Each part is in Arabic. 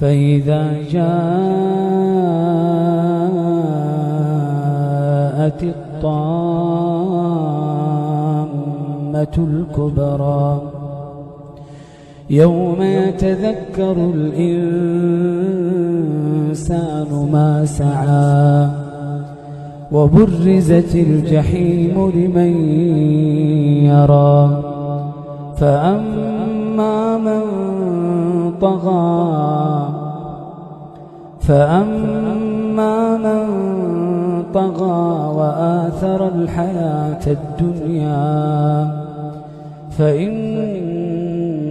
فإذا جاءت الطامة الكبرى يوم يتذكر الإنسان ما سعى وبرزت الجحيم لمن يرى فأما من طغى فأما من طغى وآثر الحياة الدنيا فإن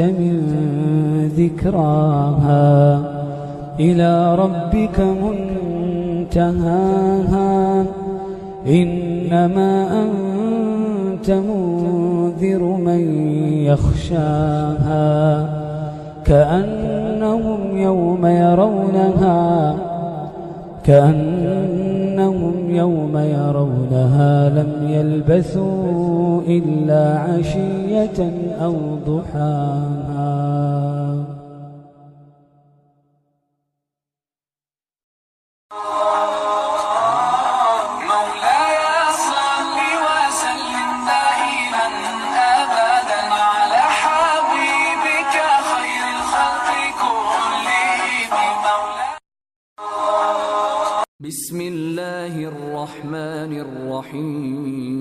من ذكراها إلى ربك منتهاها إنما أنت منذر من يخشاها كأنهم يوم يرونها كأنهم يوم يرونها لم يلبثوا إلا عشية أو ضحاها. مولاي صل وسلم دائما ابدا على حبيبك خير الخلق كلهم. مولاي بسم الله الرحمن الرحيم.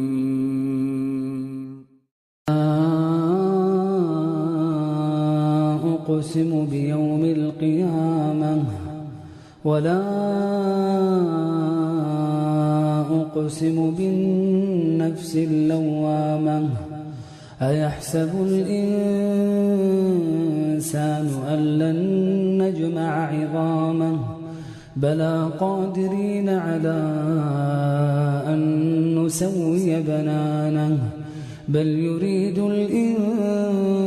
أقسم بيوم القيامة ولا أقسم بالنفس اللوامة أيحسب الإنسان أن لن نجمع عظامه بلى قادرين على أن نسوي بنانه بل يريد الإنسان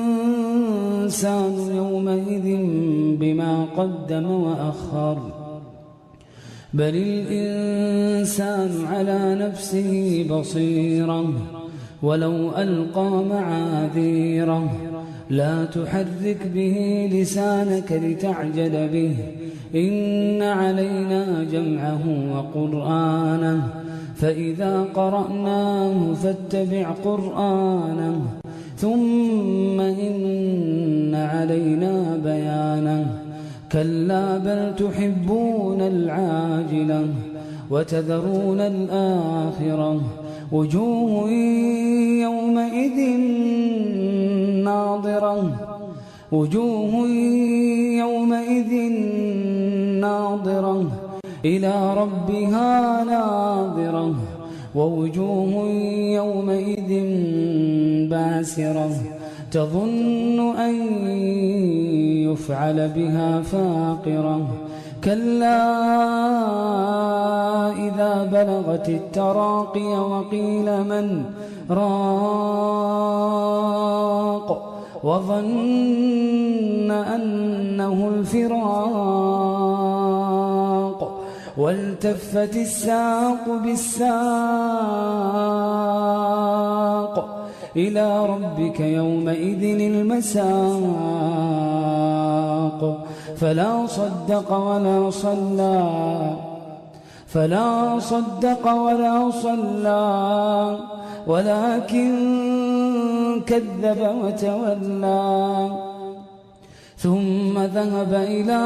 يومئذ بما قدم وأخر. بل الإنسان على نفسه بصيرة ولو ألقى معاذيره. لا تحرك به لسانك لتعجل به. إن علينا جمعه وقرآنه. فإذا قرأناه فاتبع قرآنه. ثم إن علينا بيانه. كلا بل تحبون العاجلة وتذرون الآخرة. وجوه يومئذ ناظرة. وجوه يومئذ ناظرة. إلى ربها ناظرة. ووجوه يومئذ باسرة تظن أن يفعل بها فاقرة. كلا إذا بلغت التراقي وقيل من راق وظن أنه الفراق. والتفت الساق بالساق إلى ربك يومئذ المساق. فلا صدق ولا صلى. فلا صدق ولا صلى. ولكن كذب وتولى. ثم ذهب إلى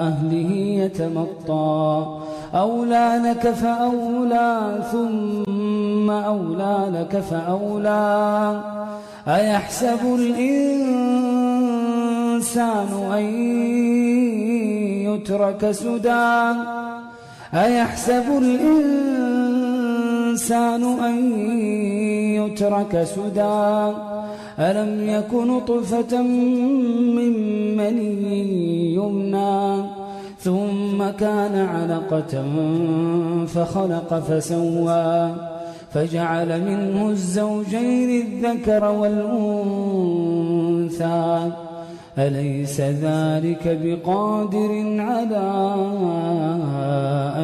أهله يتمطى. أولى لك فأولى ثم أولى لك فأولى. أيحسب الإنسان أن يترك سدى؟ أيحسب الإنسان أن يترك سدى. ألم يك نطفة من مني يمنى. ثم كان علقة فخلق فسوى. فجعل منه الزوجين الذكر والأنثى. أليس ذلك بقادر على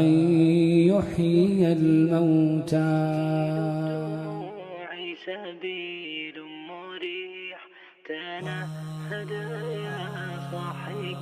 أن يحيي الموتى؟ سبيل مريح تنهد يا صاحي